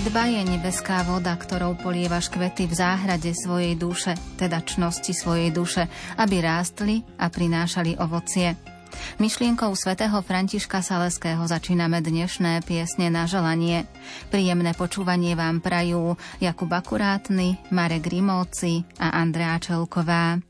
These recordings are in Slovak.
Modlitba je nebeská voda, ktorou polievaš kvety v záhrade svojej duše, teda čnosti svojej duše, aby rástli a prinášali ovocie. Myšlienkou svätého Františka Saleského začíname dnešné piesne na želanie. Príjemné počúvanie vám prajú Jakub Akurátny, Marek Grimovci a Andrea Čelková.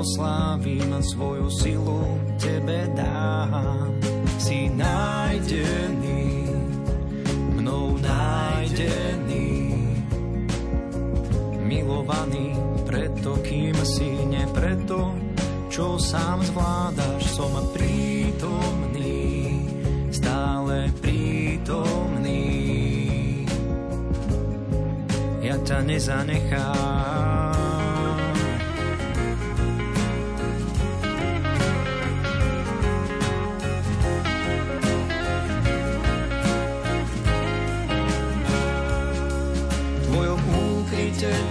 Oslávim, svoju silu tebe dám. Si nájdený, mnou nájdený, milovaný, preto kým si, ne preto, čo sám zvládaš, som prítomný, stále prítomný. Ja ťa nezanechám.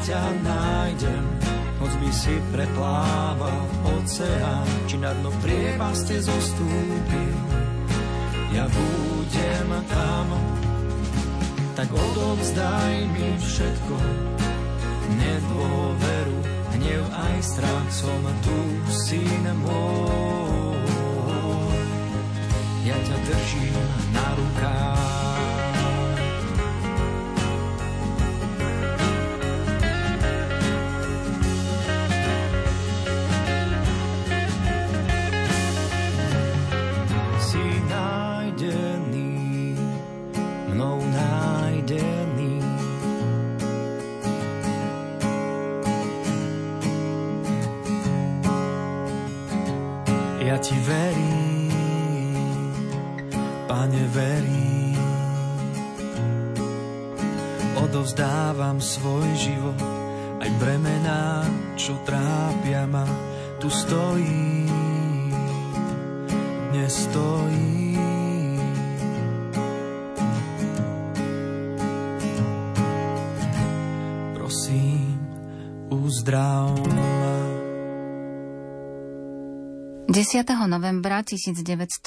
Ťa nájdem, hoď by si preplával oceán, či na dno priepaste zostúpil. Ja budem tam, tak odovzdaj mi všetko, nedôveru, hnev aj strach, som tu, syn môj. Ja ťa držím na rukách. 10. novembra 1963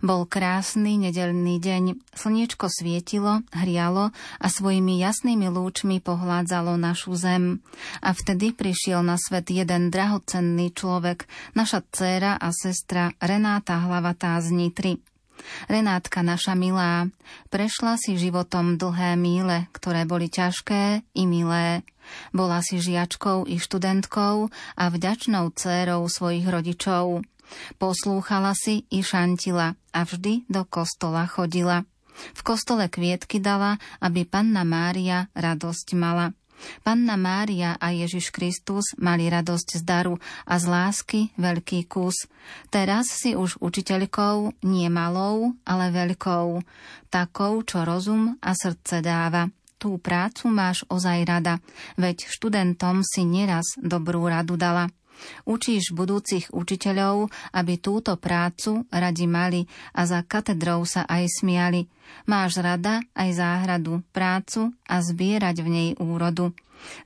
bol krásny nedelný deň. Slniečko svietilo, hrialo a svojimi jasnými lúčmi pohládzalo našu zem. A vtedy prišiel na svet jeden drahocenný človek, naša dcéra a sestra Renáta Hlavatá z Nitry. Renátka naša milá, prešla si životom dlhé míle, ktoré boli ťažké i milé. Bola si žiačkou i študentkou a vďačnou dcérou svojich rodičov. Poslúchala si i šantila a vždy do kostola chodila. V kostole kvietky dala, aby panna Mária radosť mala. Panna Mária a Ježiš Kristus mali radosť z daru a z lásky veľký kus. Teraz si už učiteľkou nie malou, ale veľkou, takou, čo rozum a srdce dáva. Tú prácu máš ozaj rada, veď študentom si nieraz dobrú radu dala. Učíš budúcich učiteľov, aby túto prácu radi mali a za katedrou sa aj smiali. Máš rada aj záhradu, prácu a zbierať v nej úrodu.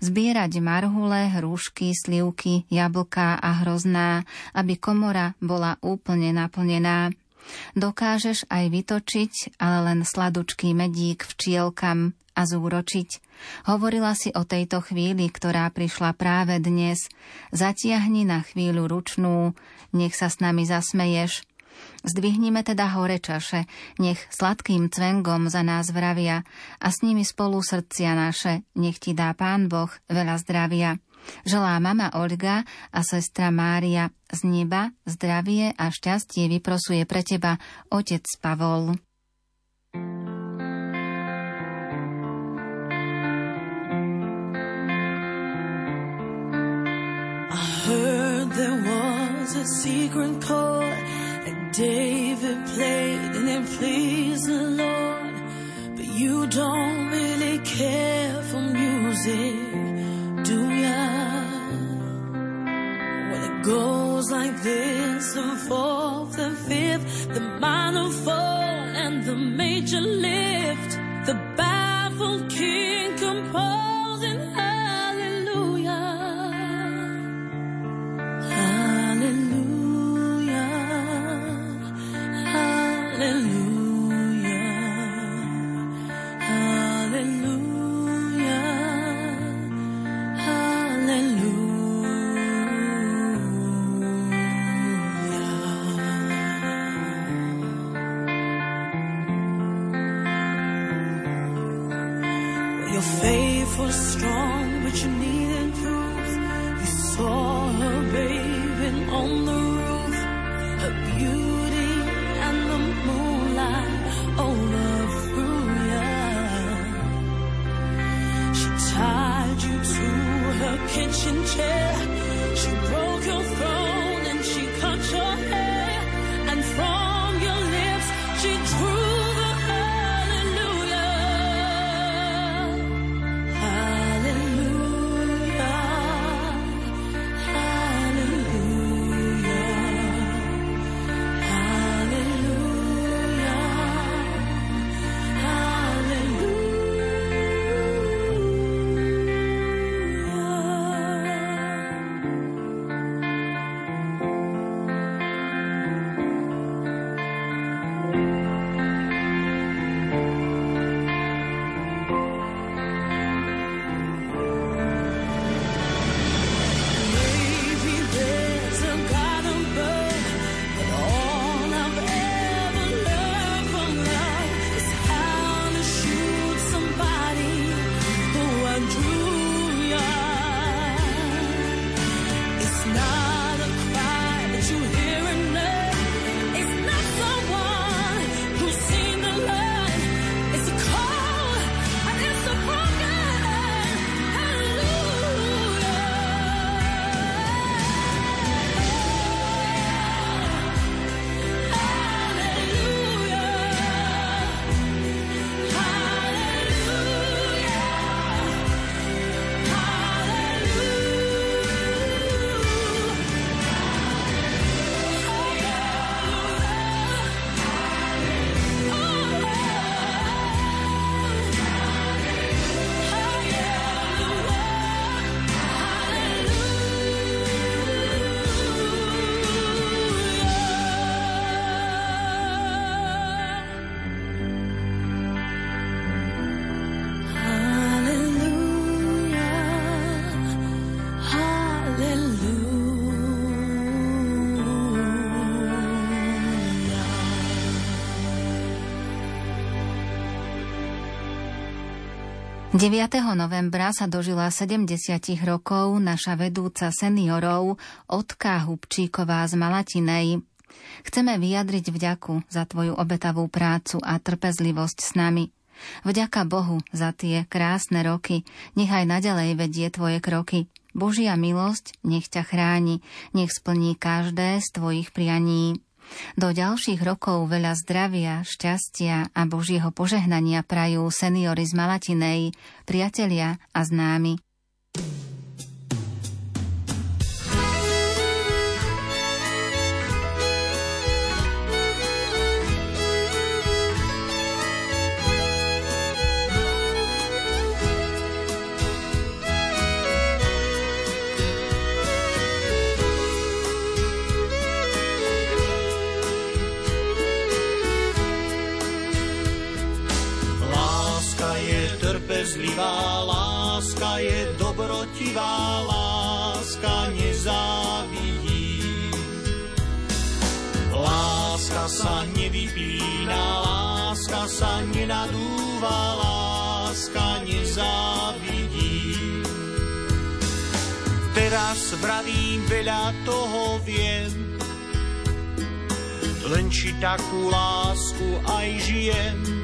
Zbierať marhule, hrušky, slivky, jablká a hrozná, aby komora bola úplne naplnená. Dokážeš aj vytočiť, ale len sladučký medík včielkam a zúročiť. Hovorila si o tejto chvíli, ktorá prišla práve dnes. Zatiahni na chvíľu ručnú, nech sa s nami zasmeješ. Zdvihnime teda hore čaše, nech sladkým cvengom za nás vravia a s nimi spolu srdcia naše, nech ti dá Pán Boh veľa zdravia. Želá mama Olga a sestra Mária z neba, zdravie a šťastie vyprosuje pre teba otec Pavol. A secret chord that David played and it pleased the Lord. But you don't really care for music, do ya? When it goes like this, the fourth, the fifth, the minor fall and the major lift, the baffled king composing ...9. novembra sa dožila 70 rokov naša vedúca seniorov Otka Hubčíková z Malatinej. Chceme vyjadriť vďaku za tvoju obetavú prácu a trpezlivosť s nami. Vďaka Bohu za tie krásne roky, nech aj naďalej vedie tvoje kroky. Božia milosť nech ťa chráni, nech splní každé z tvojich prianí. Do ďalších rokov veľa zdravia, šťastia a Božieho požehnania prajú seniory z Malatinej, priatelia a známi. Trpezlivá láska je dobrotivá láska, nezávidí. Láska sa nevypína, láska sa nenadúva, láska nezávidí. Teraz vravím veľa toho viem, len či takú lásku aj žijem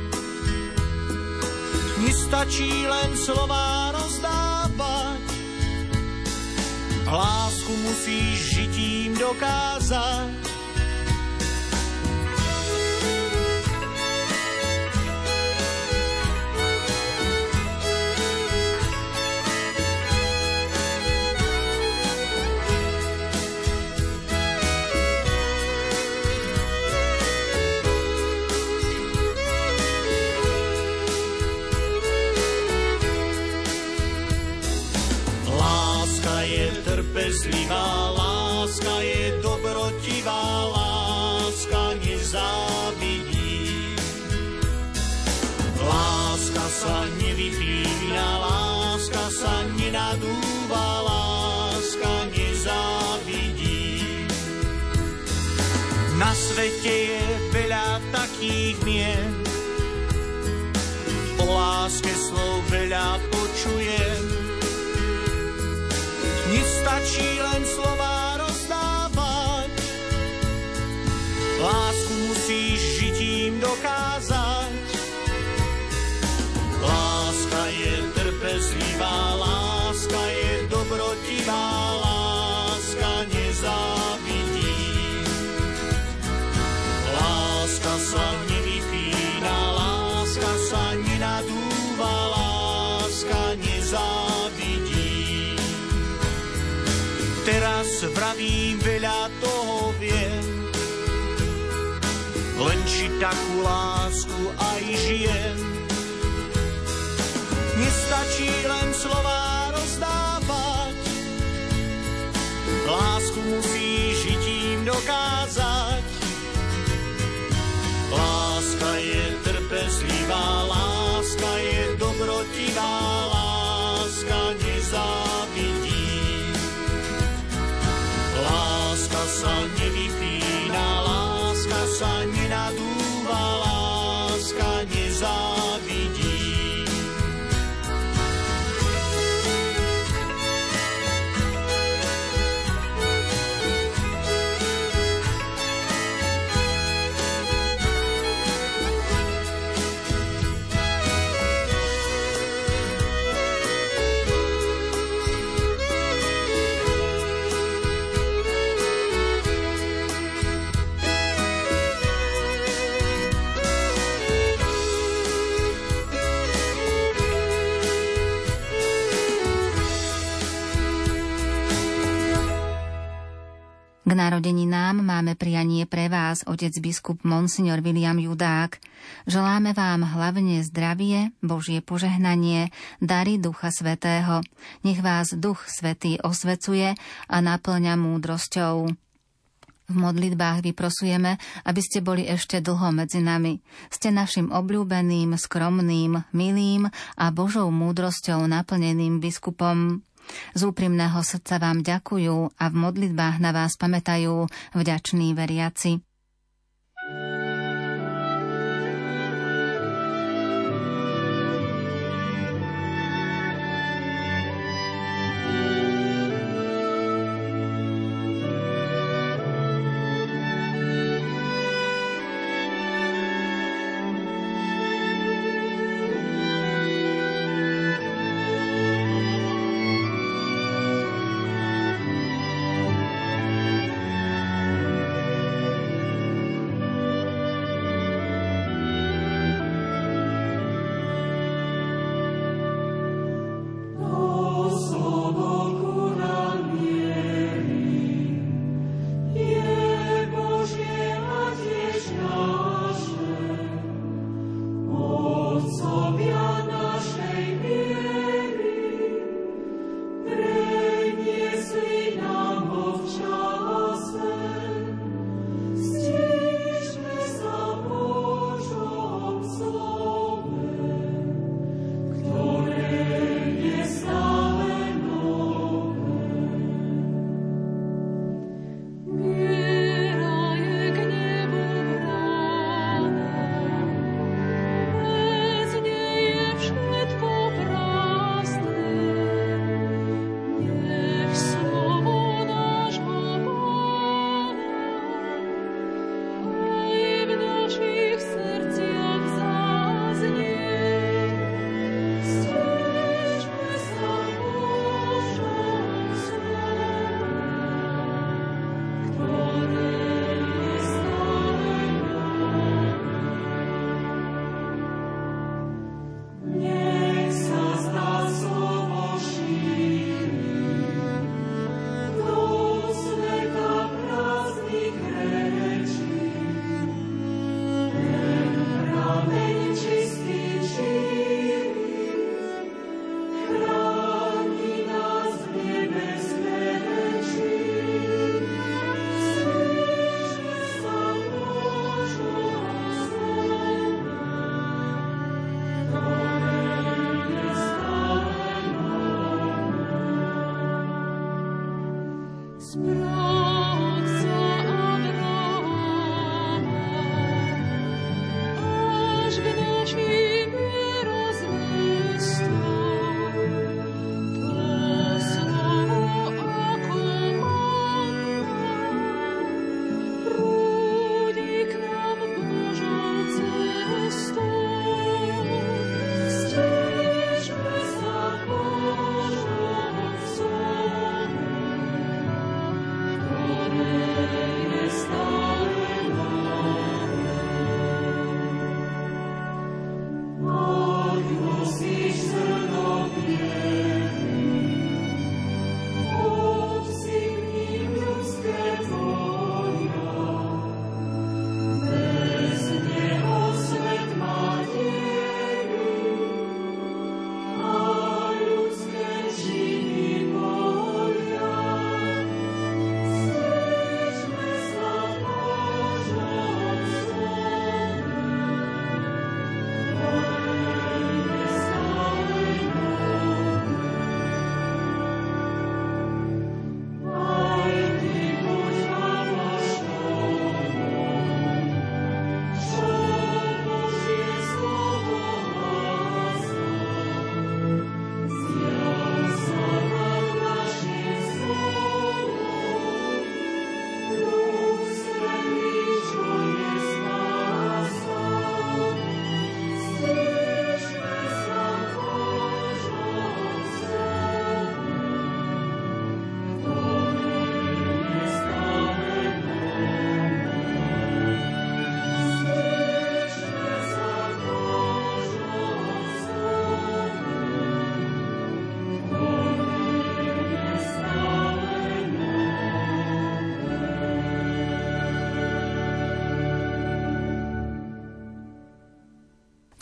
Nestačí len slova rozdávať, lásku musíš žitím dokázať. Trpezlivá láska je dobrotivá láska, nezávidí. Láska sa nevypína, láska sa nenadúva, láska nezávidí. Na svete je veľa takých mien, o láske slov veľa počujem, Nestačí takú lásku aj žijem. Nestačí len slova rozdávať, lásku musí narodeninám máme prianie pre vás, otec biskup Monsignor William Judák. Želáme vám hlavne zdravie, Božie požehnanie, dary Ducha Svetého. Nech vás Duch Svetý osvecuje a naplňa múdrosťou. V modlitbách vyprosujeme, aby ste boli ešte dlho medzi nami. Ste našim obľúbeným, skromným, milým a Božou múdrosťou naplneným biskupom. Z úprimného srdca vám ďakujú a v modlitbách na vás pamätajú vďační veriaci.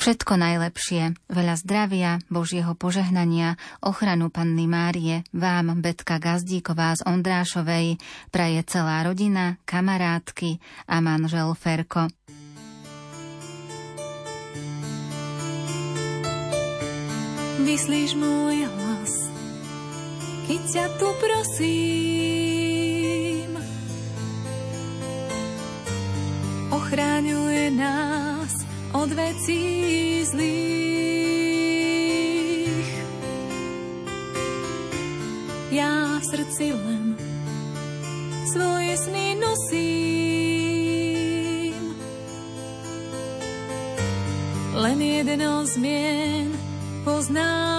Všetko najlepšie, veľa zdravia, Božieho požehnania, ochranu Panny Márie, vám, Betka Gazdíková z Ondrášovej, praje celá rodina, kamarátky a manžel Ferko. Vyslíš môj hlas, keď ťa tu prosím. Ochráňuje nás od vecí zlých. Ja v srdci len svoje sny nosím. Len jeden zmien poznám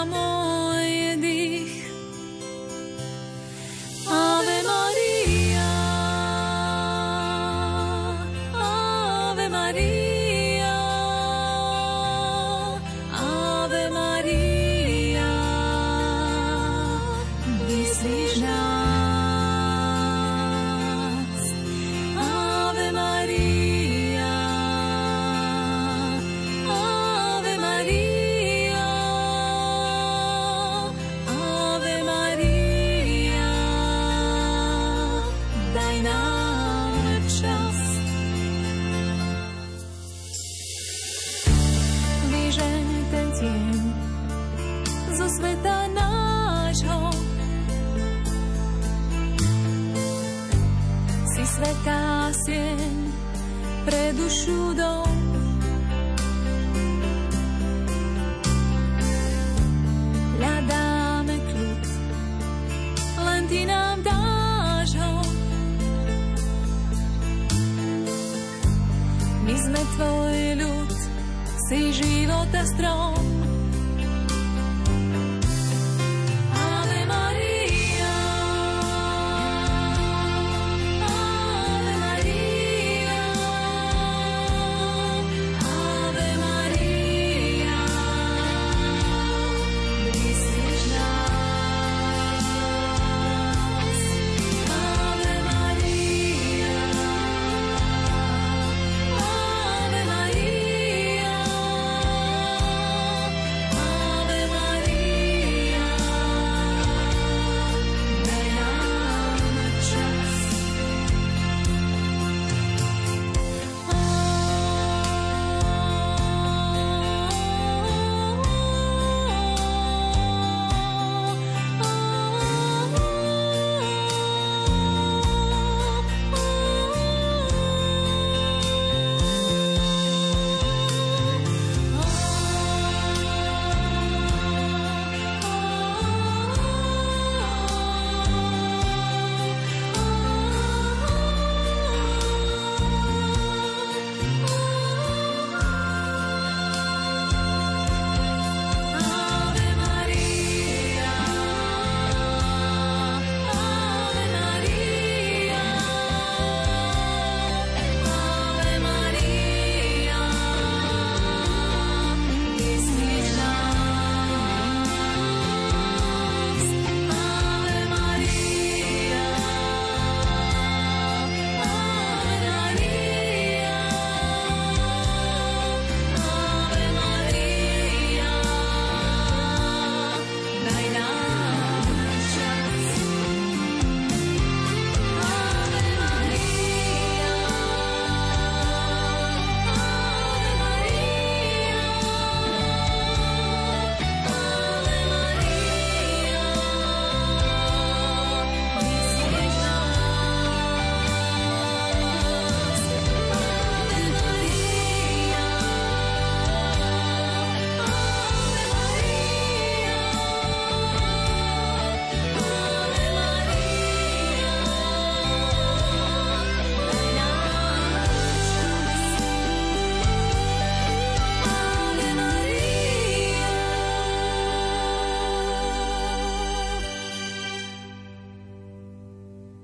catastrófa.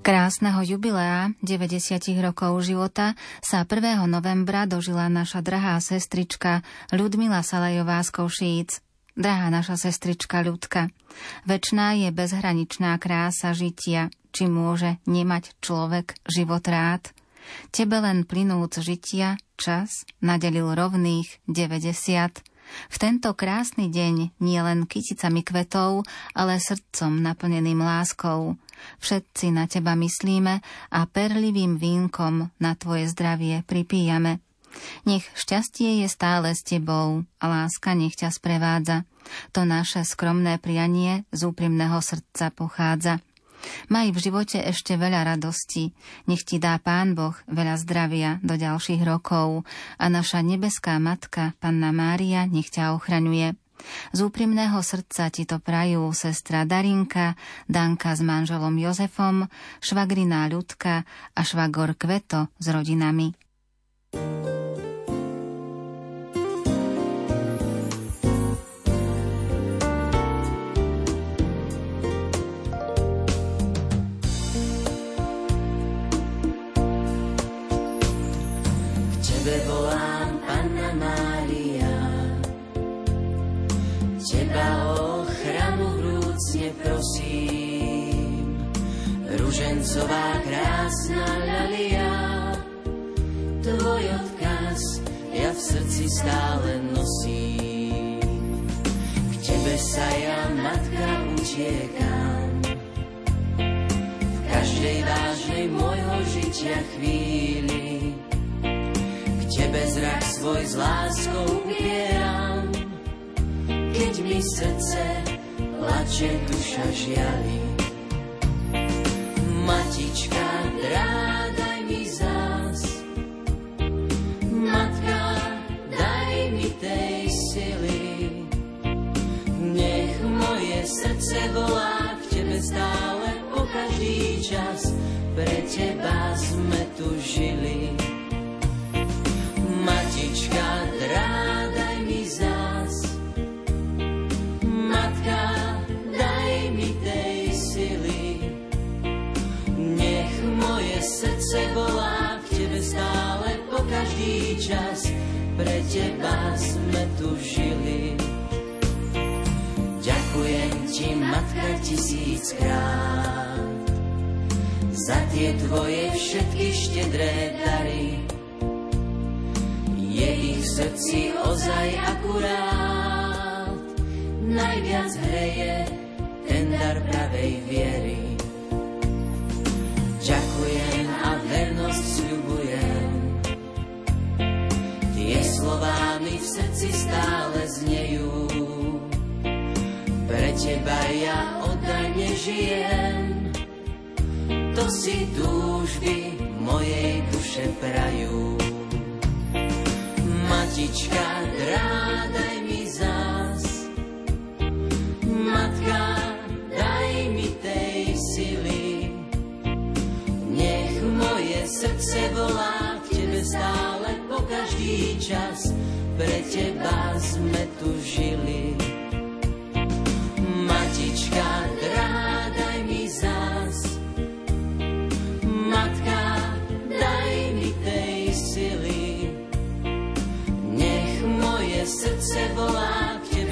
Krásneho jubilea 90 rokov života sa 1. novembra dožila naša drahá sestrička Ľudmila Salajová z Košíc. Drahá naša sestrička Ľudka, večná je bezhraničná krása žitia, či môže nemať človek život rád. Tebe len plynúc žitia čas nadelil rovných 90 V tento krásny deň nie len kyticami kvetov, ale srdcom naplneným láskou. Všetci na teba myslíme a perlivým vínkom na tvoje zdravie pripíjame. Nech šťastie je stále s tebou a láska nech ťa sprevádza. To naše skromné prianie z úprimného srdca pochádza. Maj v živote ešte veľa radosti, nech ti dá Pán Boh veľa zdravia do ďalších rokov a naša nebeská matka, Panna Mária, nech ťa ochraňuje. Z úprimného srdca ti to prajú sestra Darinka, Danka s manželom Jozefom, švagrina Ľudka a švagor Kveto s rodinami. thank you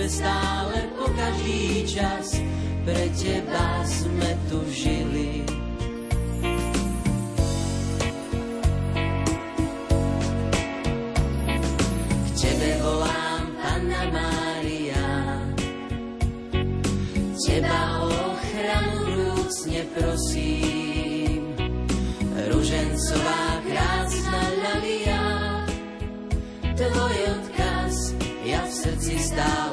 tebe stále po každý čas. Pre teba sme tu žili. prosím. Ružencová krásna ľalia, tvoj odkaz ja v srdci stále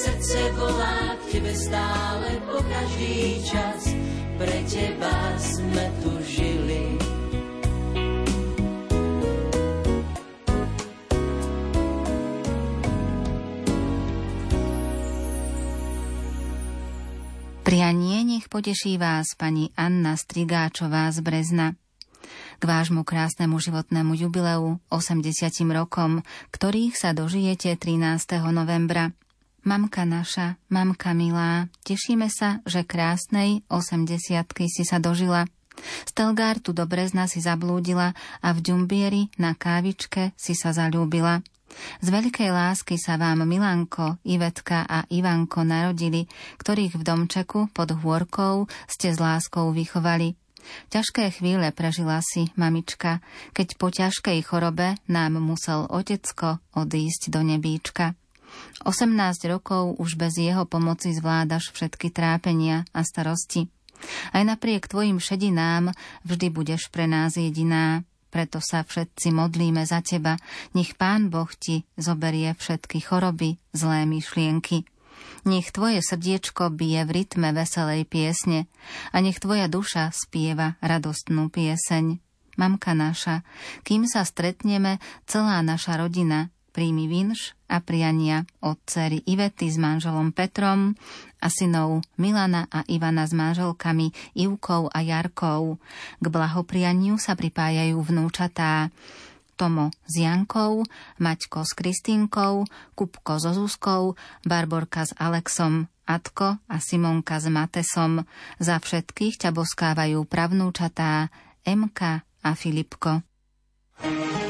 srdce volá k tebe stále po každý čas. Pre teba sme tu žili. Prianie nech poteší vás pani Anna Strigáčová z Brezna. K vášmu krásnemu životnému jubileu 80 rokom, ktorých sa dožijete 13. novembra. Mamka naša, mamka milá, tešíme sa, že krásnej 80 si sa dožila. Stelgár tu do Brezna si zablúdila a v Ďumbieri na kávičke si sa zalúbila. Z veľkej lásky sa vám Milanko, Ivetka a Ivanko narodili, ktorých v domčeku pod hôrkou ste s láskou vychovali. Ťažké chvíle prežila si mamička, keď po ťažkej chorobe nám musel otecko odísť do nebíčka. 18 rokov už bez jeho pomoci zvládaš všetky trápenia a starosti. Aj napriek tvojim šedinám vždy budeš pre nás jediná. Preto sa všetci modlíme za teba, nech Pán Boh ti zoberie všetky choroby, zlé myšlienky. Nech tvoje srdiečko bije v rytme veselej piesne a nech tvoja duša spieva radostnú pieseň. Mamka naša, kým sa stretneme, celá naša rodina príjmi vinš a priania od cery Ivety s manželom Petrom a synov Milana a Ivana s manželkami Ivkou a Jarkou. K blahoprianiu sa pripájajú vnúčatá Tomo s Jankou, Maťko s Kristínkou, Kupko so Zuzkou, Barborka s Alexom, Atko a Simonka s Matesom. Za všetkých ťa boskávajú pravnúčatá Emka a Filipko. thank you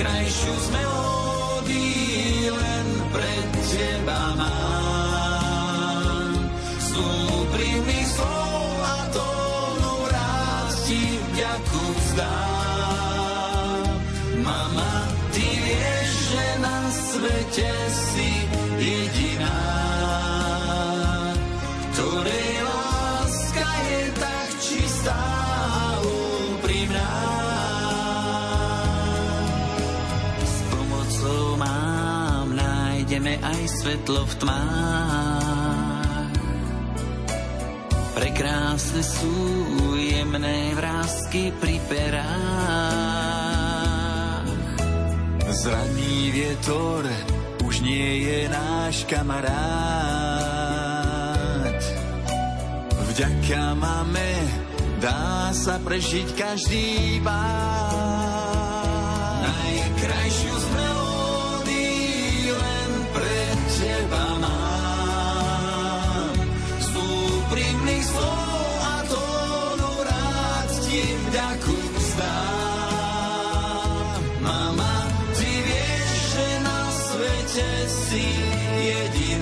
najkrajšiu z melódií len pre teba mám. Z úprimných slov a tónu rád ti vďaku vzdám. Mama, ty vieš, že na svete si jediná, nájdeme aj svetlo v tmách. Prekrásne sú jemné vrázky pri perách. Zraný vietor už nie je náš kamarát. Vďaka máme dá sa prežiť každý bát. Čekov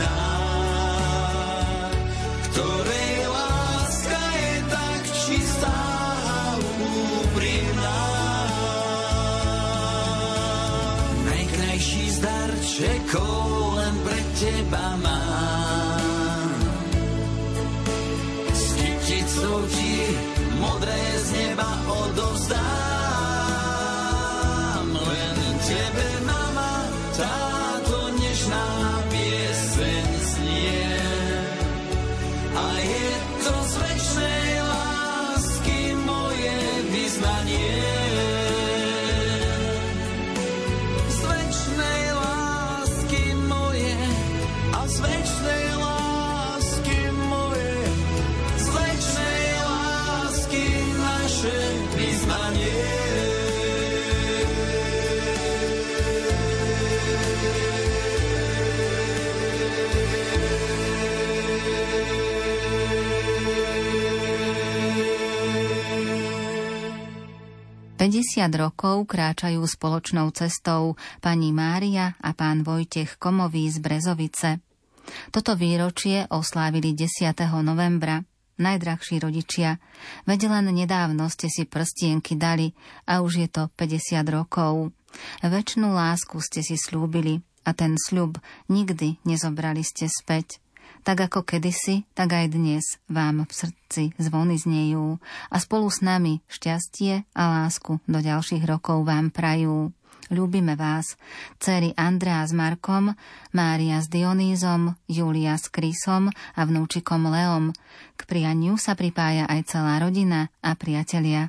50 rokov kráčajú spoločnou cestou pani Mária a pán Vojtech Komový z Brezovice. Toto výročie oslávili 10. novembra. Najdrahší rodičia, veď len nedávno ste si prstienky dali a už je to 50 rokov. Večnú lásku ste si slúbili a ten sľub nikdy nezobrali ste späť. Tak ako kedysi, tak aj dnes vám v srdci zvony znejú a spolu s nami šťastie a lásku do ďalších rokov vám prajú. Ľúbime vás, cery Andrea s Markom, Mária s Dionýzom, Julia s Krysom a vnúčikom Leom. K prianiu sa pripája aj celá rodina a priatelia.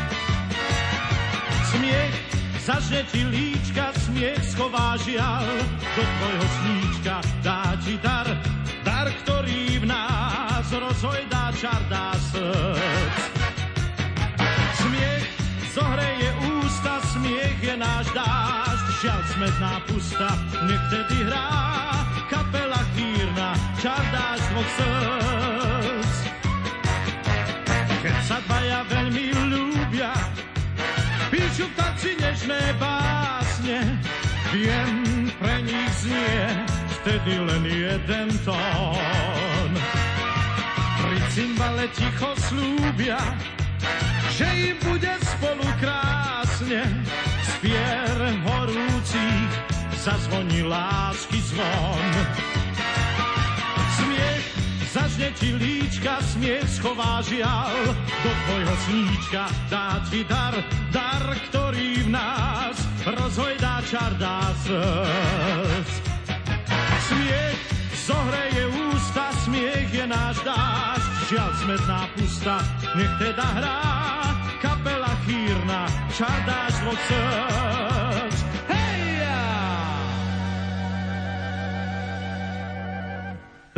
Zažne ti líčka, smiech schová žial, do tvojho sníčka dá ti dar, dar, ktorý v nás rozhojdá čar, dá srdc. Smiech zohreje ústa, smiech je náš dážď, žiaľ smetná pusta, nech tedy hrá kapela chýrna, čar dáš dvoch srdc. Píšu vtáci nežné básne, viem, pre nich znie vtedy len jeden tón. Pri cymbale ticho slúbia, že im bude spolu krásne, spier horúcich zazvoní lásky zvon. Zažne ti líčka, smiech schová žial, do tvojho sníčka dá ti dar, dar, ktorý v nás rozhojdá čar dá srdc. Smiech zohreje ústa, smiech je náš dáš, žiaľ smetná pusta, nech teda hrá kapela chýrna, čar dáš dvoch srdc.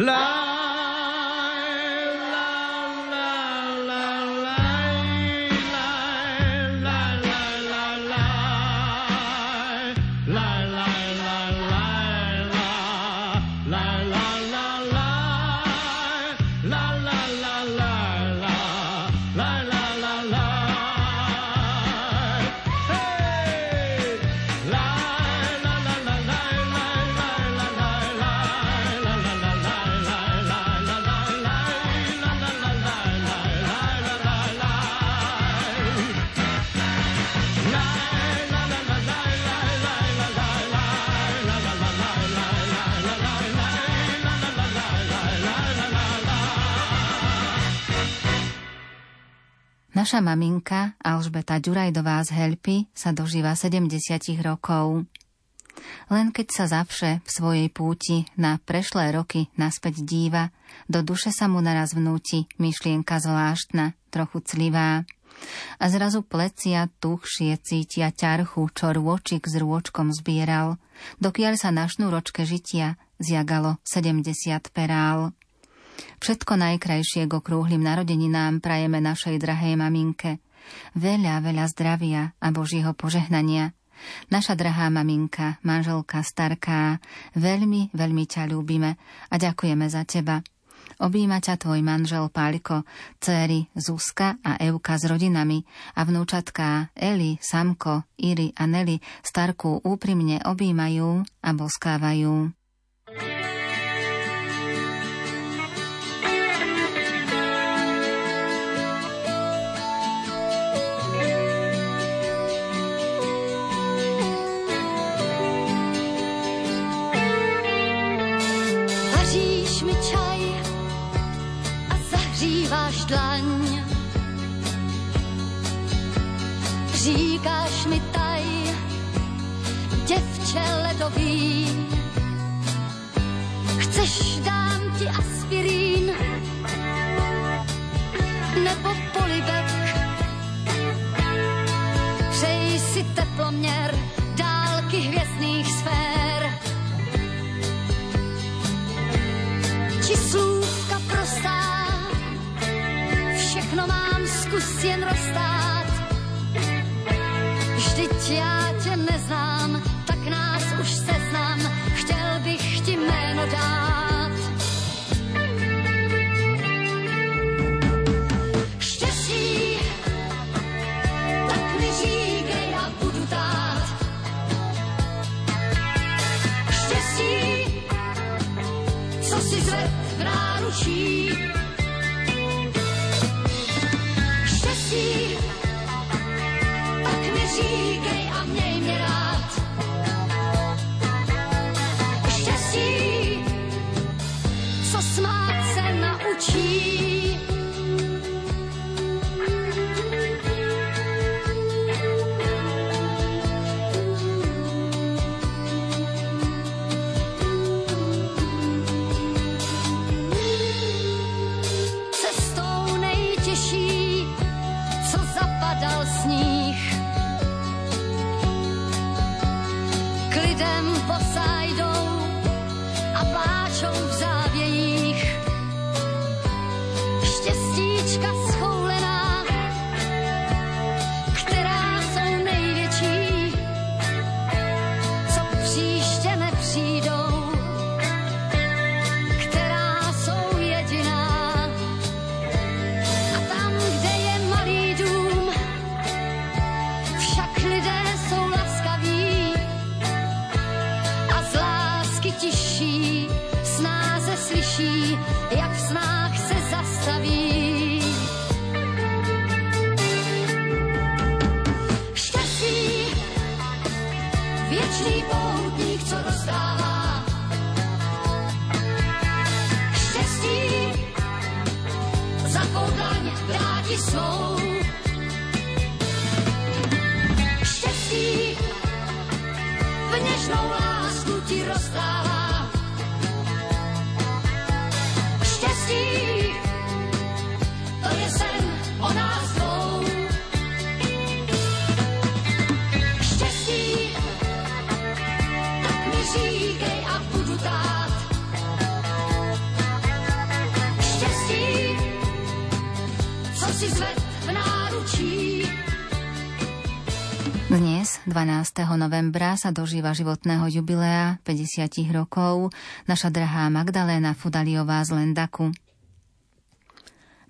La Naša maminka Alžbeta Ďurajdová z Helpy sa dožíva 70 rokov. Len keď sa zavše v svojej púti na prešlé roky naspäť díva, do duše sa mu naraz vnúti myšlienka zvláštna, trochu clivá. A zrazu plecia tuchšie cítia ťarchu, čo rôčik s rôčkom zbieral, dokiaľ sa na šnúročke žitia zjagalo 70 perál. Všetko najkrajšie k okrúhlym narodeninám prajeme našej drahej maminke. Veľa, veľa zdravia a Božieho požehnania. Naša drahá maminka, manželka starká, veľmi, veľmi ťa ľúbime a ďakujeme za teba. Obíma ťa tvoj manžel Pálko, céry Zuzka a Euka s rodinami a vnúčatká Eli, Samko, Iri a Neli starku úprimne objímajú a boskávajú. Říkáš mi taj, děvče ledový, chceš dám ti aspirín, nebo polibek. Přeji si teploměr dálky hvězdných sfér. Či slůvka prostá, všechno mám, zkus jen roztát 家。12. novembra, sa dožíva životného jubilea 50 rokov naša drahá Magdaléna Fudaliová z Lendaku.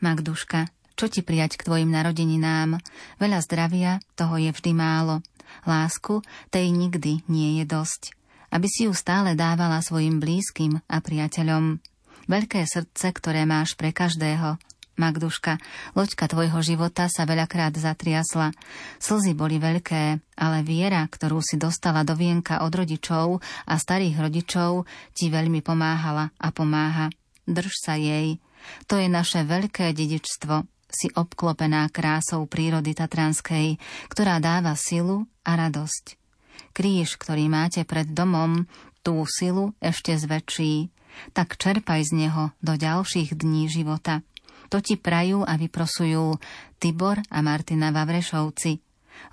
Magduška, čo ti prijať k tvojim narodeninám? Veľa zdravia, toho je vždy málo. Lásku, tej nikdy nie je dosť. Aby si ju stále dávala svojim blízkym a priateľom. Veľké srdce, ktoré máš pre každého, Magduška, loďka tvojho života sa veľakrát zatriasla. Slzy boli veľké, ale viera, ktorú si dostala do vienka od rodičov a starých rodičov, ti veľmi pomáhala a pomáha. Drž sa jej. To je naše veľké dedičstvo. Si obklopená krásou prírody Tatranskej, ktorá dáva silu a radosť. Kríž, ktorý máte pred domom, tú silu ešte zväčší. Tak čerpaj z neho do ďalších dní života. To ti prajú a vyprosujú Tibor a Martina Vavrešovci.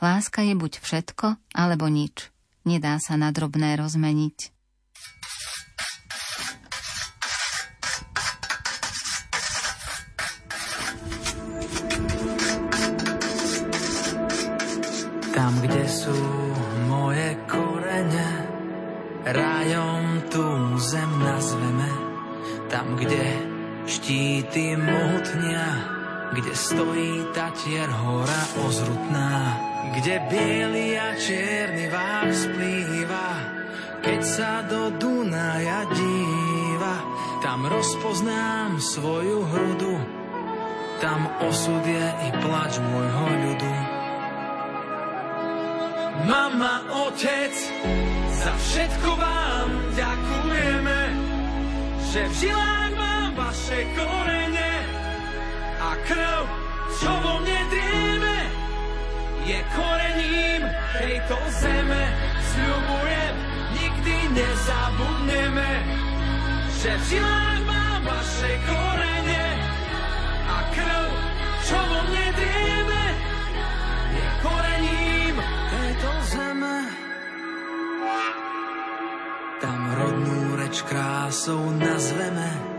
Láska je buď všetko, alebo nič. Nedá sa na drobné rozmeniť. Tam, kde sú moje korene, rajom tú zem nazveme. Tam, kde štíty mohutnia, kde stojí Tatier hora ozrutná, kde biely a čierny vár splýva, keď sa do Dunaja díva, tam rozpoznám svoju hrudu, tam osud je i plač môjho ľudu. Mama, otec, za všetko vám ďakujeme, že v žilách vaše korene a krv, čo vo mne drieme, je korením tejto zeme. Sľubujem, nikdy nezabudneme, že v žilách mám vaše korene a krv, čo vo mne drieme, je korením tejto zeme. Tam rodnú reč krásou nazveme,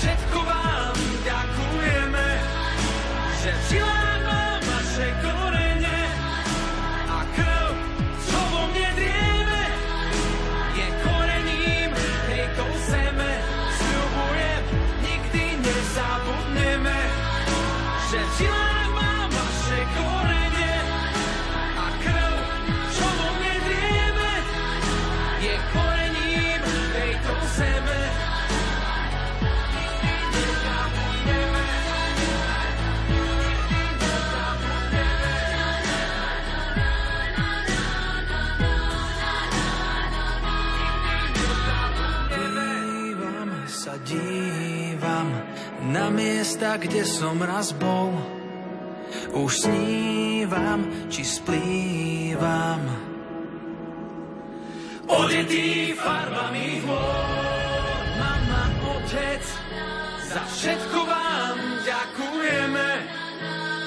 všetko vám na miesta, kde som raz bol. Už snívam, či splývam. Odetý farbami hôr, mama, otec, za všetko vám ďakujeme,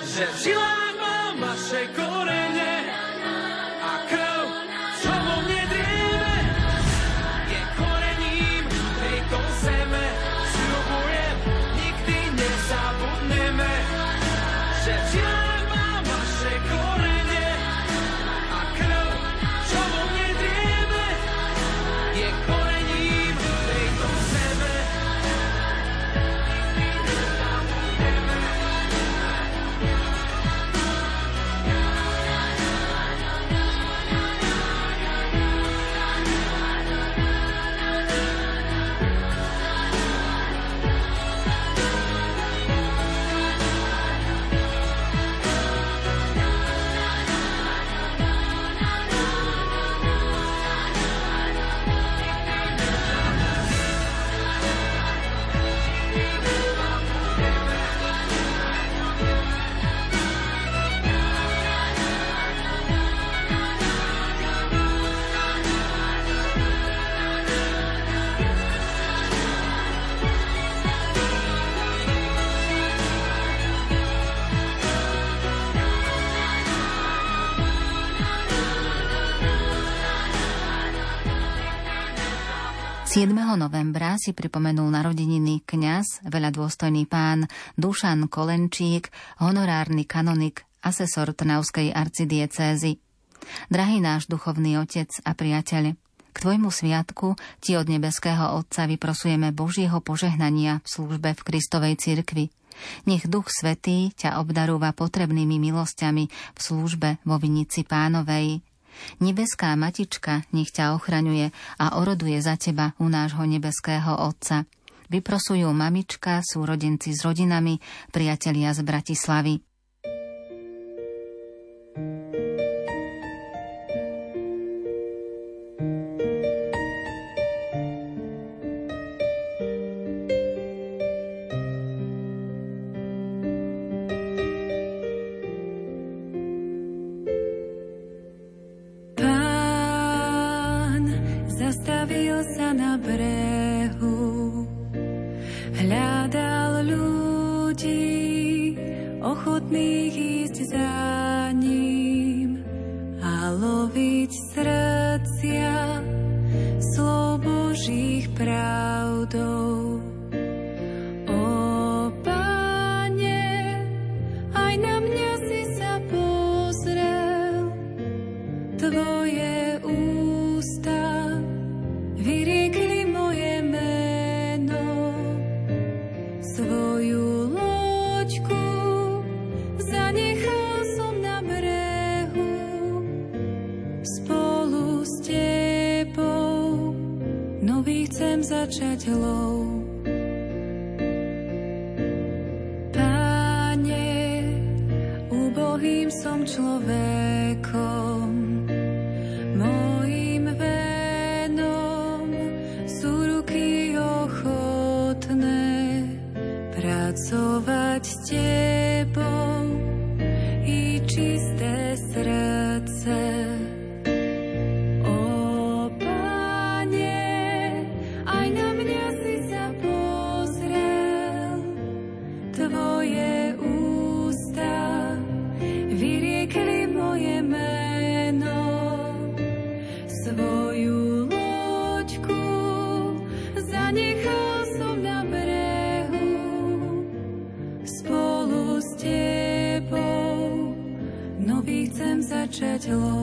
že v žilách mám vaše korene ...7. novembra si pripomenul narodeniny kňaz, veľa dôstojný pán Dušan Kolenčík, honorárny kanonik, asesor Trnavskej arcidiecézy. Drahý náš duchovný otec a priateľ, k tvojmu sviatku ti od nebeského Otca vyprosujeme Božieho požehnania v službe v Kristovej cirkvi. Nech Duch Svetý ťa obdarúva potrebnými milosťami v službe vo Vinici Pánovej. Nebeská Matička nech ťa ochraňuje a oroduje za teba u nášho nebeského Otca. Vyprosujú mamička, súrodenci s rodinami, priatelia z Bratislavy. Začať lov. Páne, ubohým som človekom, mojim venom sú ruky ochotné pracovať s tebou začať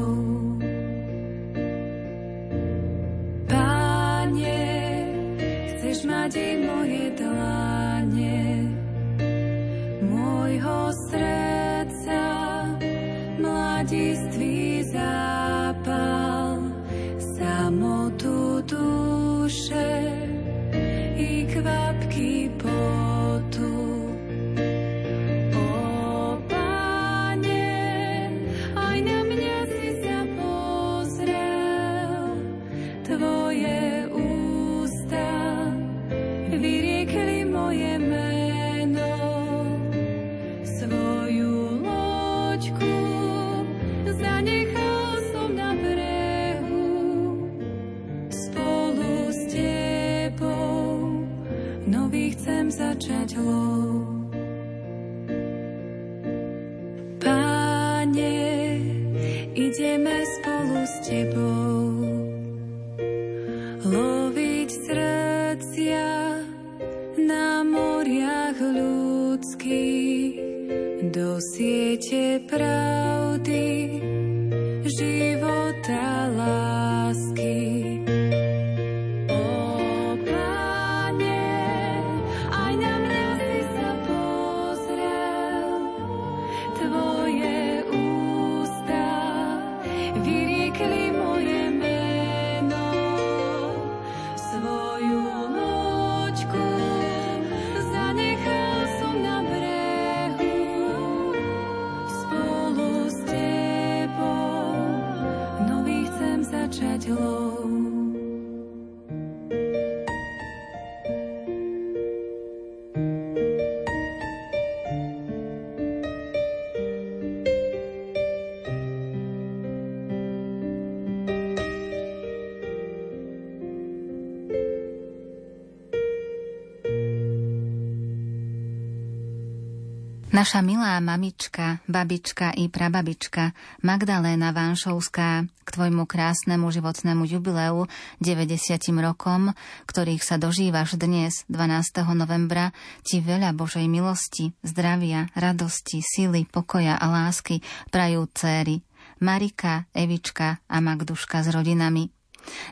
Naša milá mamička, babička i prababička Magdaléna Vanšovská k tvojmu krásnemu životnému jubileu 90 rokom, ktorých sa dožívaš dnes, 12. novembra, ti veľa Božej milosti, zdravia, radosti, sily, pokoja a lásky prajú céry Marika, Evička a Magduška s rodinami.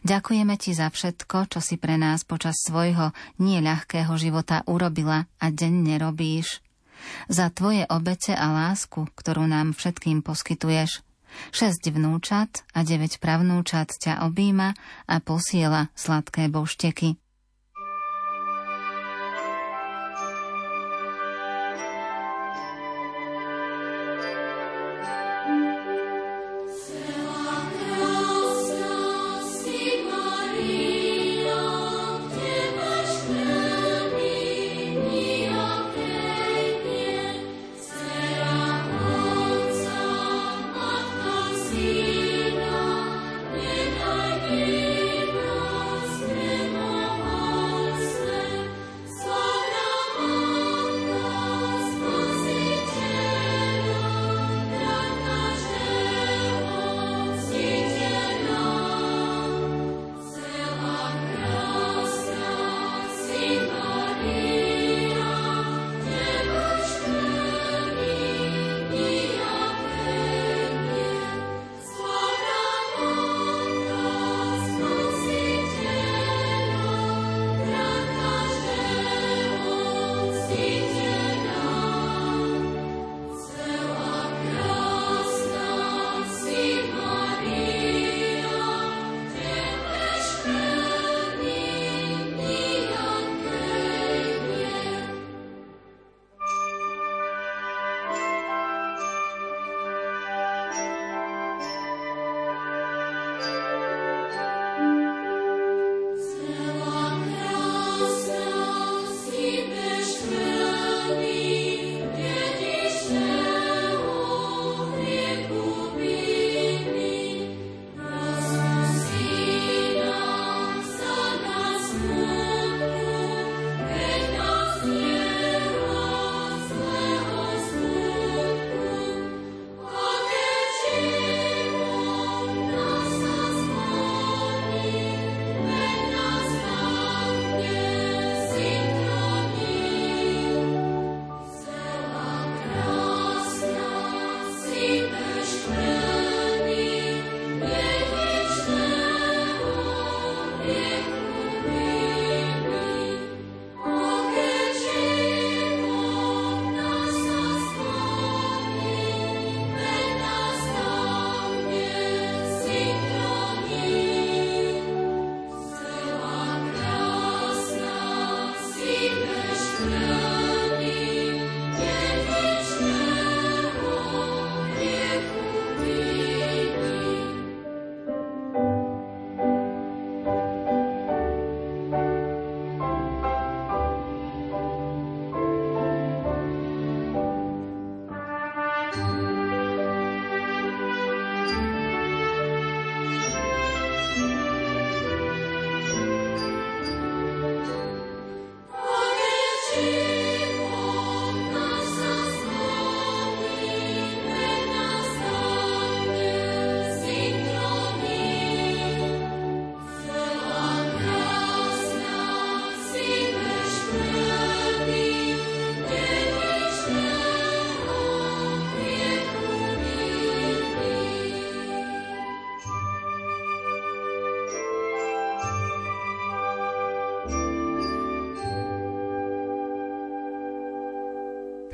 Ďakujeme ti za všetko, čo si pre nás počas svojho nieľahkého života urobila a denne robíš za tvoje obete a lásku, ktorú nám všetkým poskytuješ. Šesť vnúčat a deväť pravnúčat ťa objíma a posiela sladké bošteky.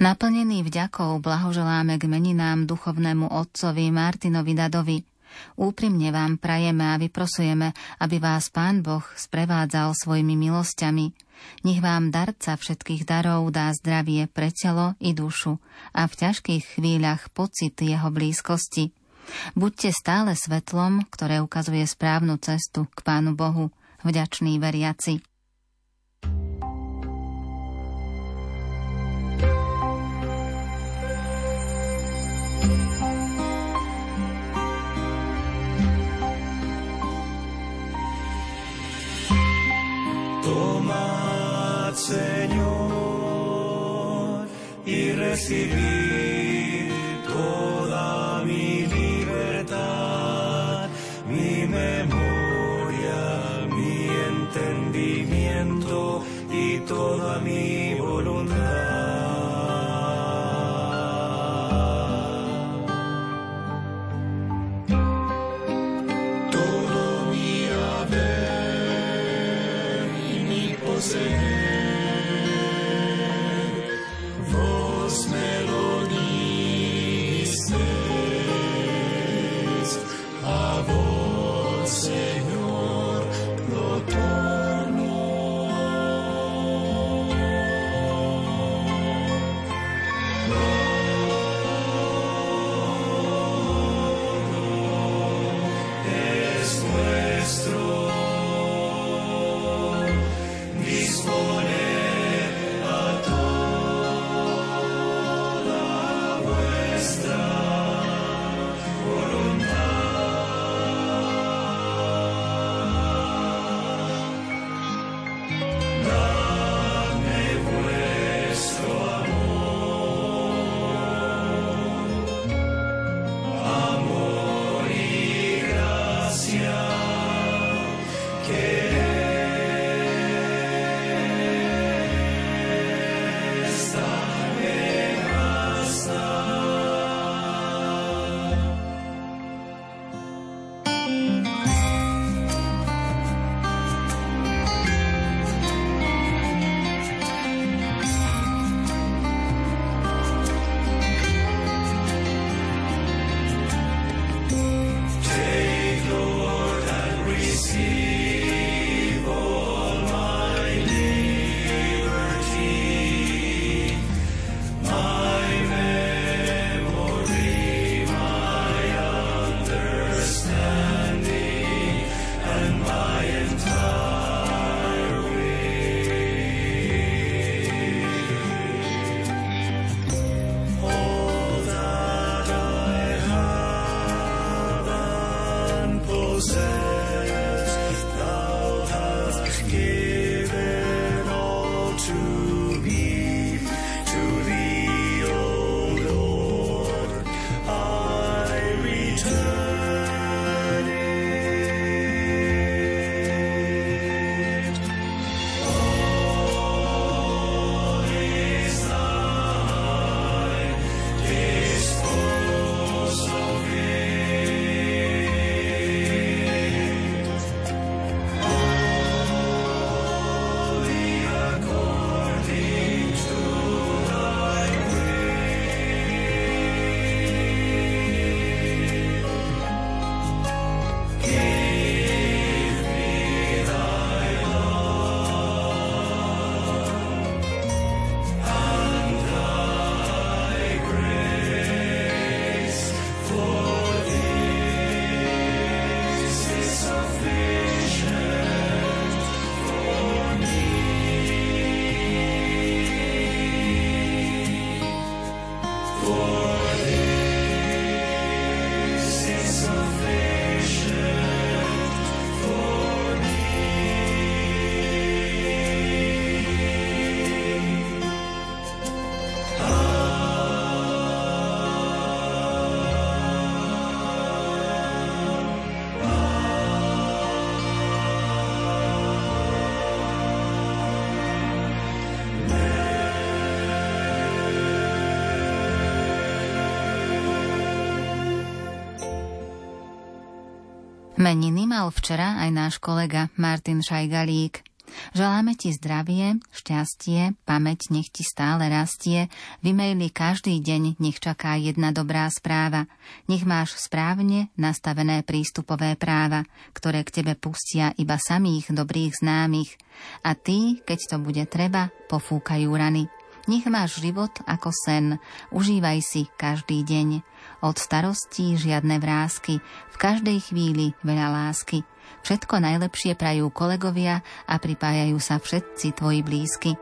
Naplnený vďakou blahoželáme k meninám duchovnému otcovi Martinovi Dadovi. Úprimne vám prajeme a vyprosujeme, aby vás Pán Boh sprevádzal svojimi milosťami. Nech vám darca všetkých darov dá zdravie pre telo i dušu a v ťažkých chvíľach pocit jeho blízkosti. Buďte stále svetlom, ktoré ukazuje správnu cestu k Pánu Bohu, vďačný veriaci. Señor, y recibir Meniny mal včera aj náš kolega Martin Šajgalík. Želáme ti zdravie, šťastie, pamäť nech ti stále rastie, v e-maili každý deň nech čaká jedna dobrá správa. Nech máš správne nastavené prístupové práva, ktoré k tebe pustia iba samých dobrých známych. A ty, keď to bude treba, pofúkajú rany. Nech máš život ako sen, užívaj si každý deň. Od starostí žiadne vrázky, v každej chvíli veľa lásky. Všetko najlepšie prajú kolegovia a pripájajú sa všetci tvoji blízky.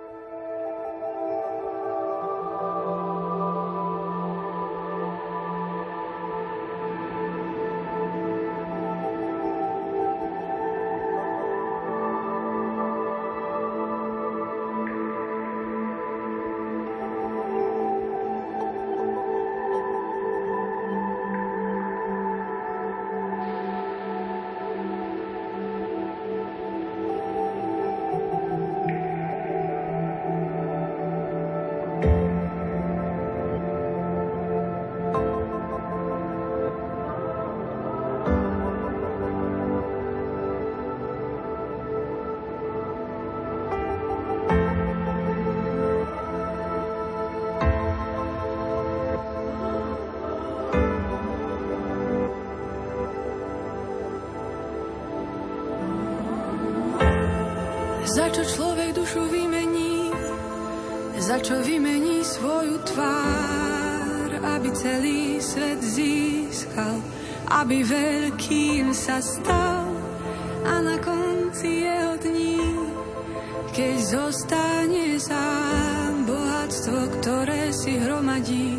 Keď zostane sám bohatstvo, ktoré si hromadí,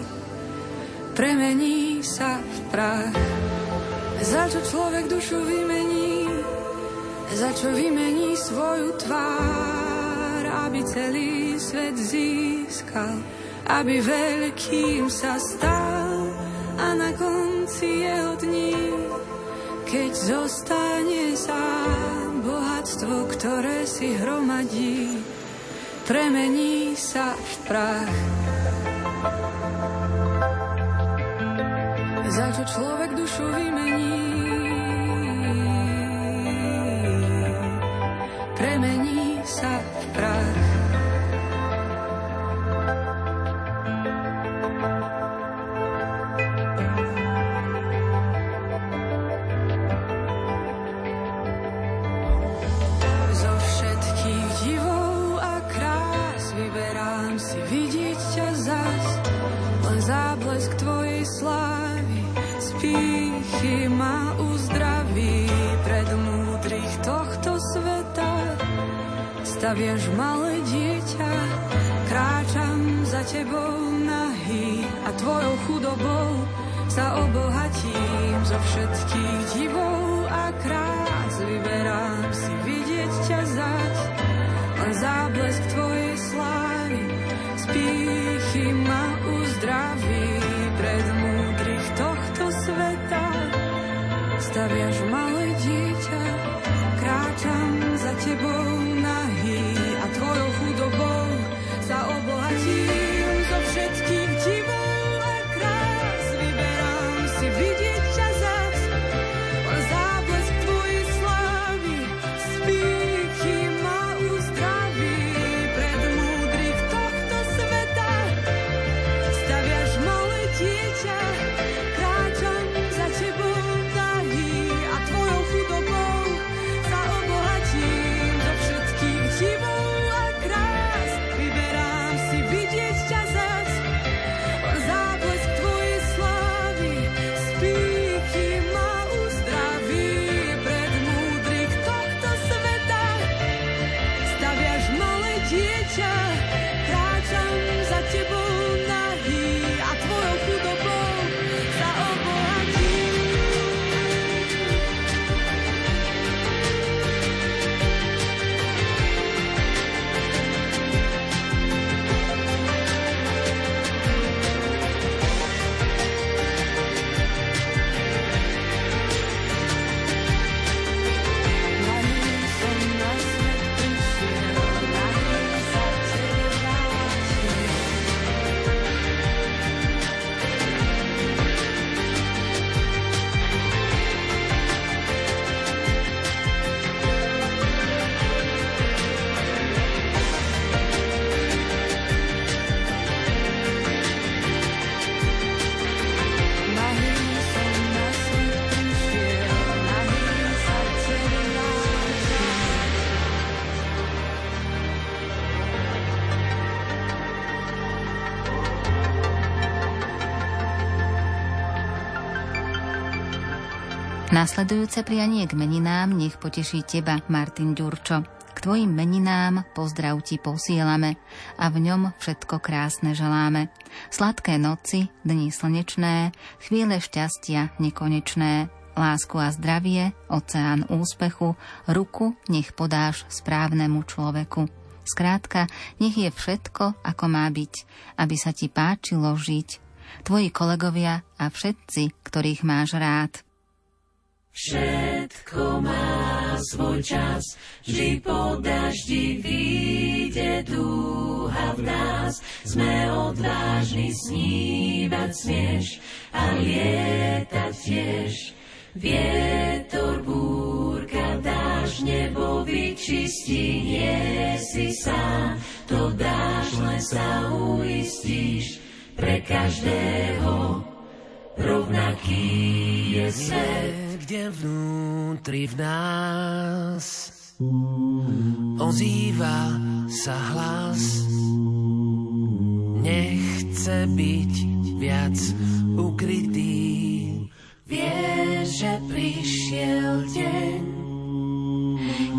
premení sa v prach. Za čo človek dušu vymení, za čo vymení svoju tvár, aby celý svet získal, aby veľkým sa stal a na konci jeho dní, keď zostane sám bohatstvo, ktoré si hromadí, premení sa v prach. Nasledujúce prianie k meninám nech poteší teba, Martin Ďurčo. K tvojim meninám pozdrav ti posielame a v ňom všetko krásne želáme. Sladké noci, dni slnečné, chvíle šťastia nekonečné, lásku a zdravie, oceán úspechu, ruku nech podáš správnemu človeku. Skrátka, nech je všetko, ako má byť, aby sa ti páčilo žiť. Tvoji kolegovia a všetci, ktorých máš rád. Všetko má svoj čas, vždy po daždi vyjde dúha v nás. Sme odvážni snívať smieš a lietať tiež. Vietor, búrka, dáš nebo vyčistí, nie si sám, to dáš, len sa uistíš pre každého rovnaký je svet, kde vnútri v nás ozýva sa hlas. Nechce byť viac ukrytý. Vieš, že prišiel deň,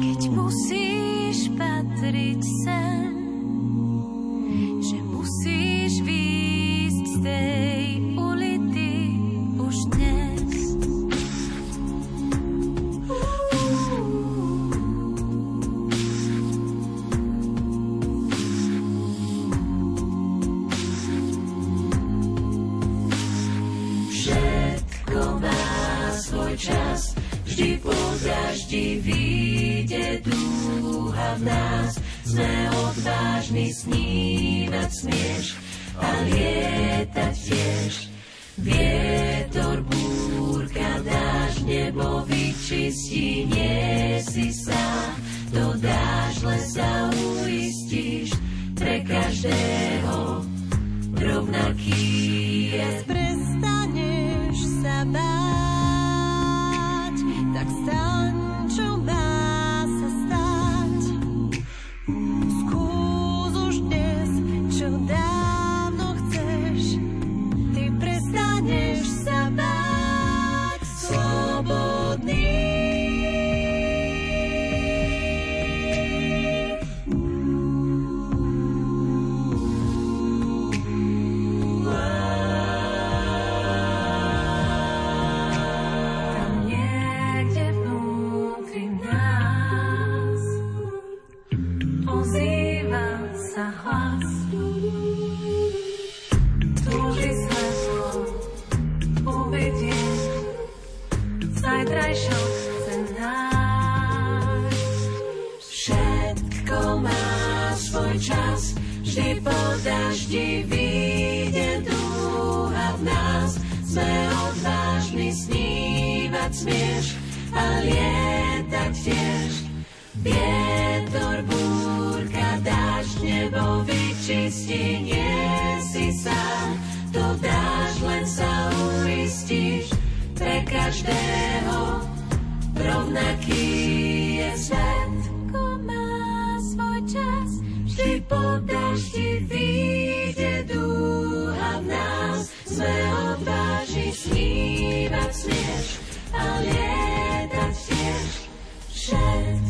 keď musíš patriť sem, že musíš Vždy po daždi vyjde dúha v nás, sme odvážni snívať smieš a lietať tiež. Vietor, búrka, dáš, nebo vyčistí, nie si sám, to dáš, sa uistíš, pre každého rovnaký je. Vietor, búrka, dáš nebo vyčistí, nie si sám, to dáš, len sa uistíš, pre každého rovnaký je svet. má svoj čas, vždy po daždi vyjde dúha v nás, sme odvážni snívať smieš a lietať tiež všetko.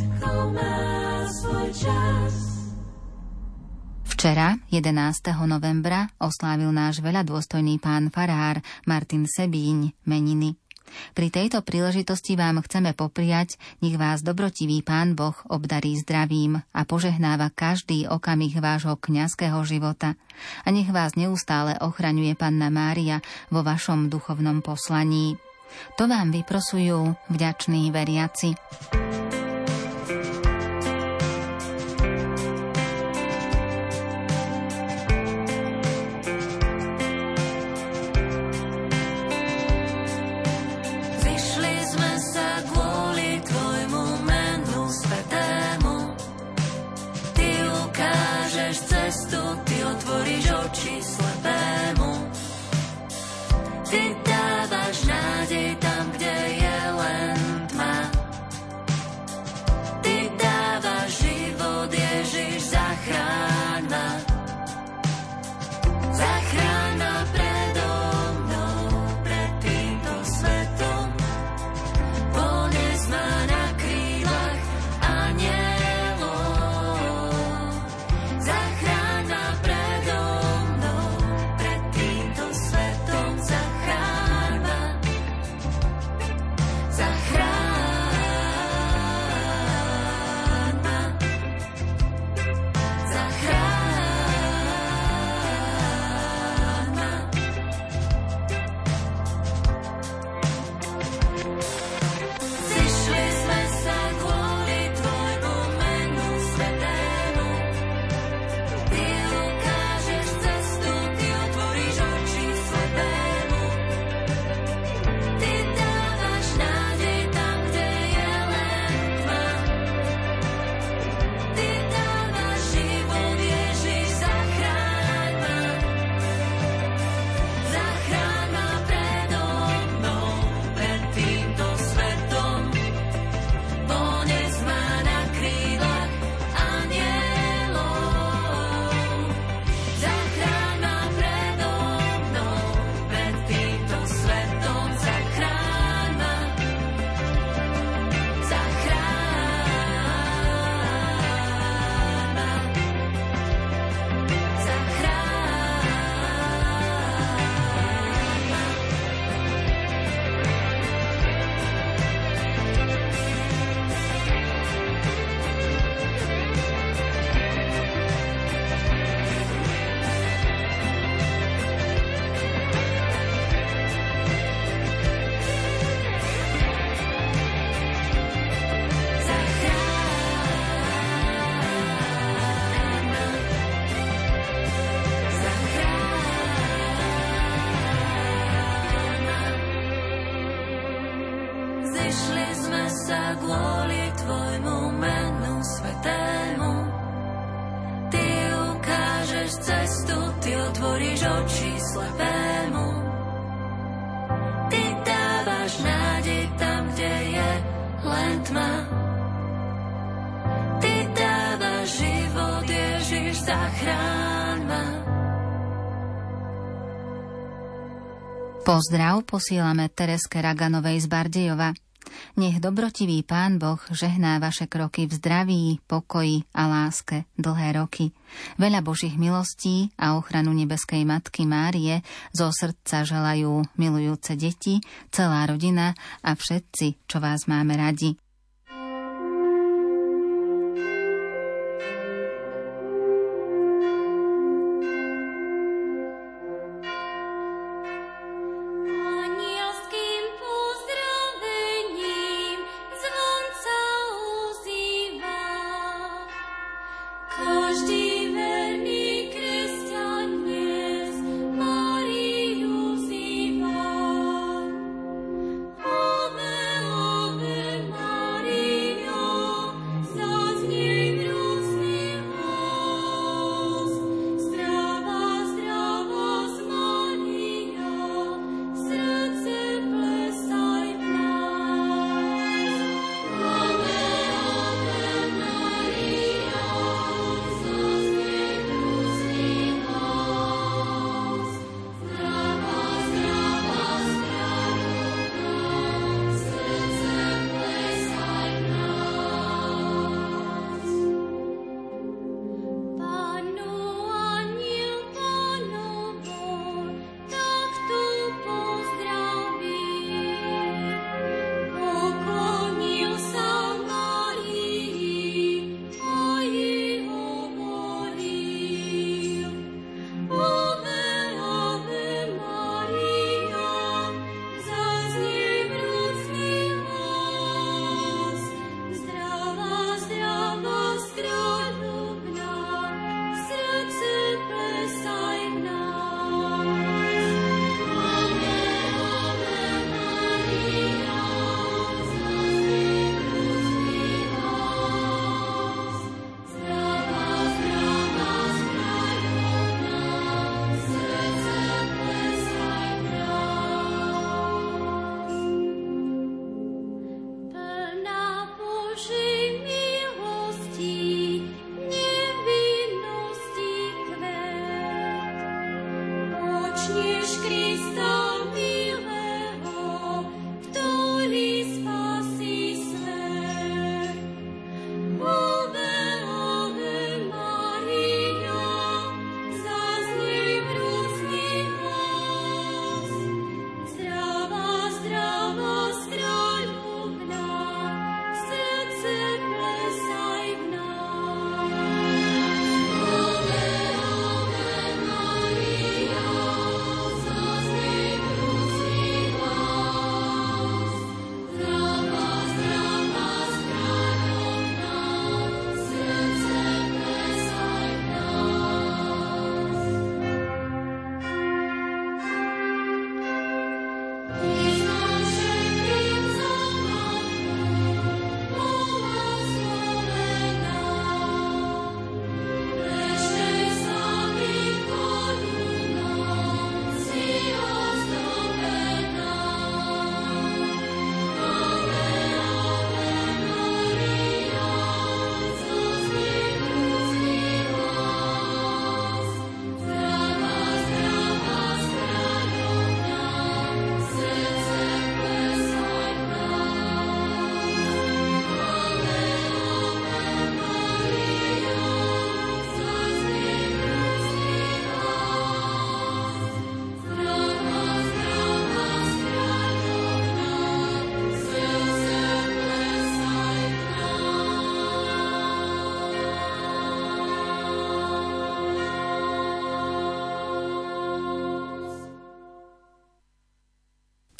Včera, 11. novembra, oslávil náš veľa dôstojný pán farár Martin Sebíň meniny. Pri tejto príležitosti vám chceme popriať, nech vás dobrotivý pán Boh obdarí zdravím a požehnáva každý okamih vášho kňazského života a nech vás neustále ochraňuje Panna Mária vo vašom duchovnom poslaní. To vám vyprosujú vďační veriaci. did Pozdrav posielame Tereske Raganovej z Bardejova. Nech dobrotivý Pán Boh žehná vaše kroky v zdraví, pokoji a láske dlhé roky. Veľa Božích milostí a ochranu nebeskej Matky Márie zo srdca želajú milujúce deti, celá rodina a všetci, čo vás máme radi.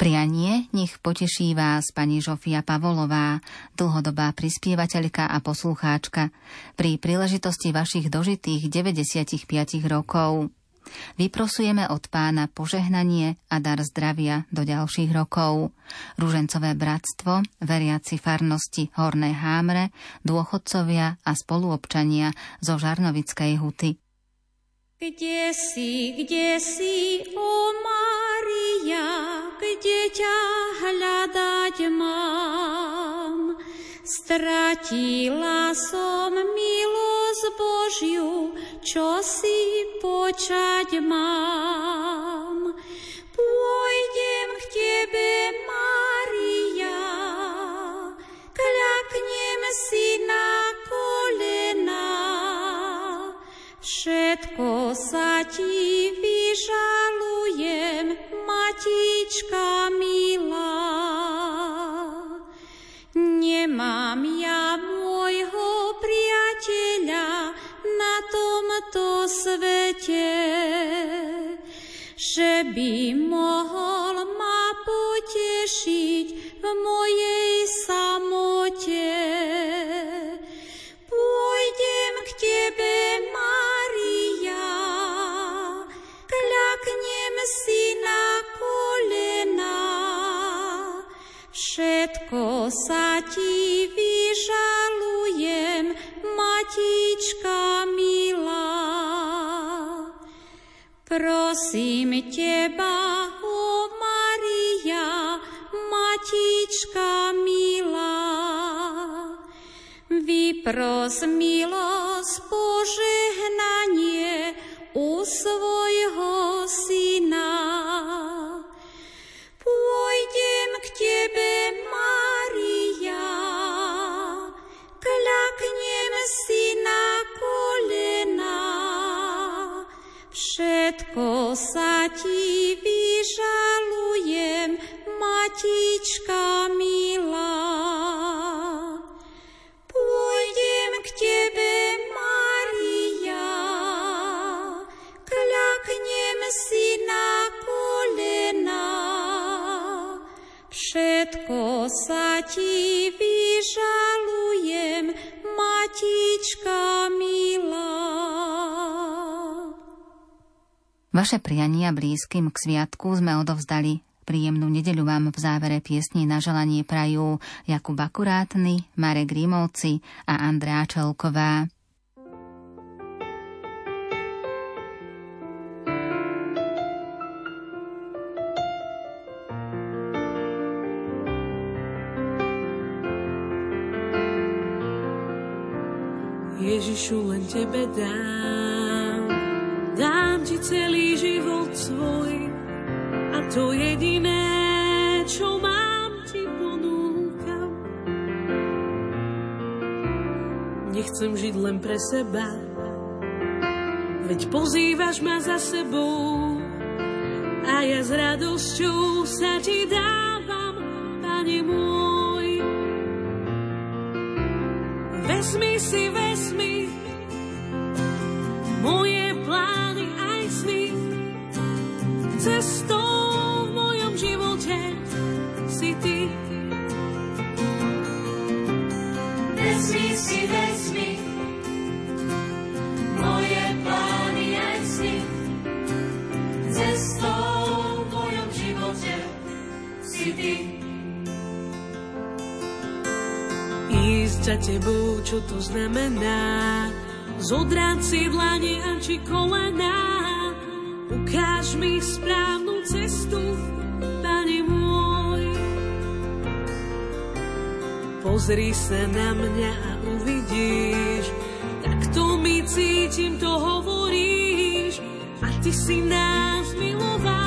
Prianie nech poteší vás pani Žofia Pavolová, dlhodobá prispievateľka a poslucháčka, pri príležitosti vašich dožitých 95 rokov. Vyprosujeme od pána požehnanie a dar zdravia do ďalších rokov. Rúžencové bratstvo, veriaci farnosti Horné Hámre, dôchodcovia a spoluobčania zo Žarnovickej huty. Kde si, kde si, o Maria, kde ťa hľadať mám? Stratila som milosť Božiu, čo si počať mám. Pôjdem k Tebe, Maria, kľaknem si na Všetko sa Ti vyžalujem, Matička milá. Nemám ja môjho priateľa na tomto svete, že by mohol ma potešiť v mojej samote. Milosť Vaše priania blízkym k sviatku sme odovzdali. Príjemnú nedeľu vám v závere piesni na želanie prajú Jakub Akurátny, Marek Rímovci a Andrea Čelková. Ježišu, len Tebe dám to jediné, čo mám, Ti ponúkam. Nechcem žiť len pre seba, veď pozývaš ma za sebou a ja s radosťou sa Ti dávam, Pane môj. Vezmi si, vezmi za tebou, čo to znamená? Zodrať si dlane a či kolená. Ukáž mi správnu cestu, Pane môj. Pozri sa na mňa a uvidíš, tak to mi cítim, to hovoríš. A ty si nás miloval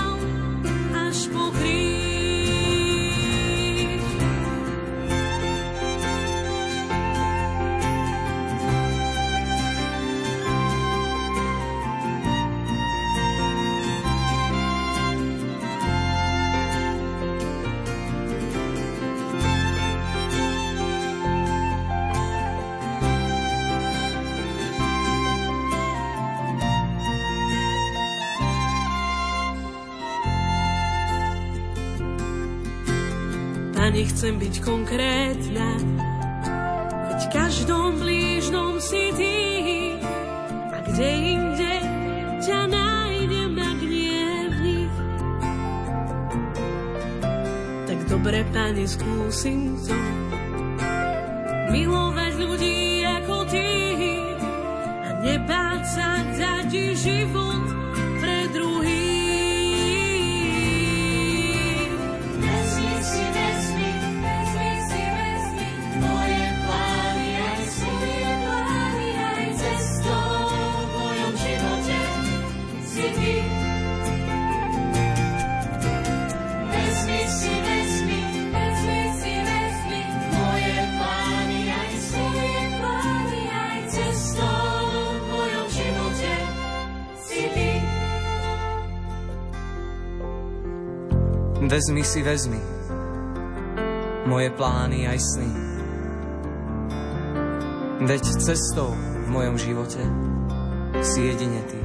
chcem byť konkrétna, veď každom blížnom si Ty. A kde inde ťa nájdem, v nich. Tak dobre, Pane, skúsim to, milovať Vezmi si, vezmi moje plány aj sny. Veď cestou v mojom živote si jedine ty.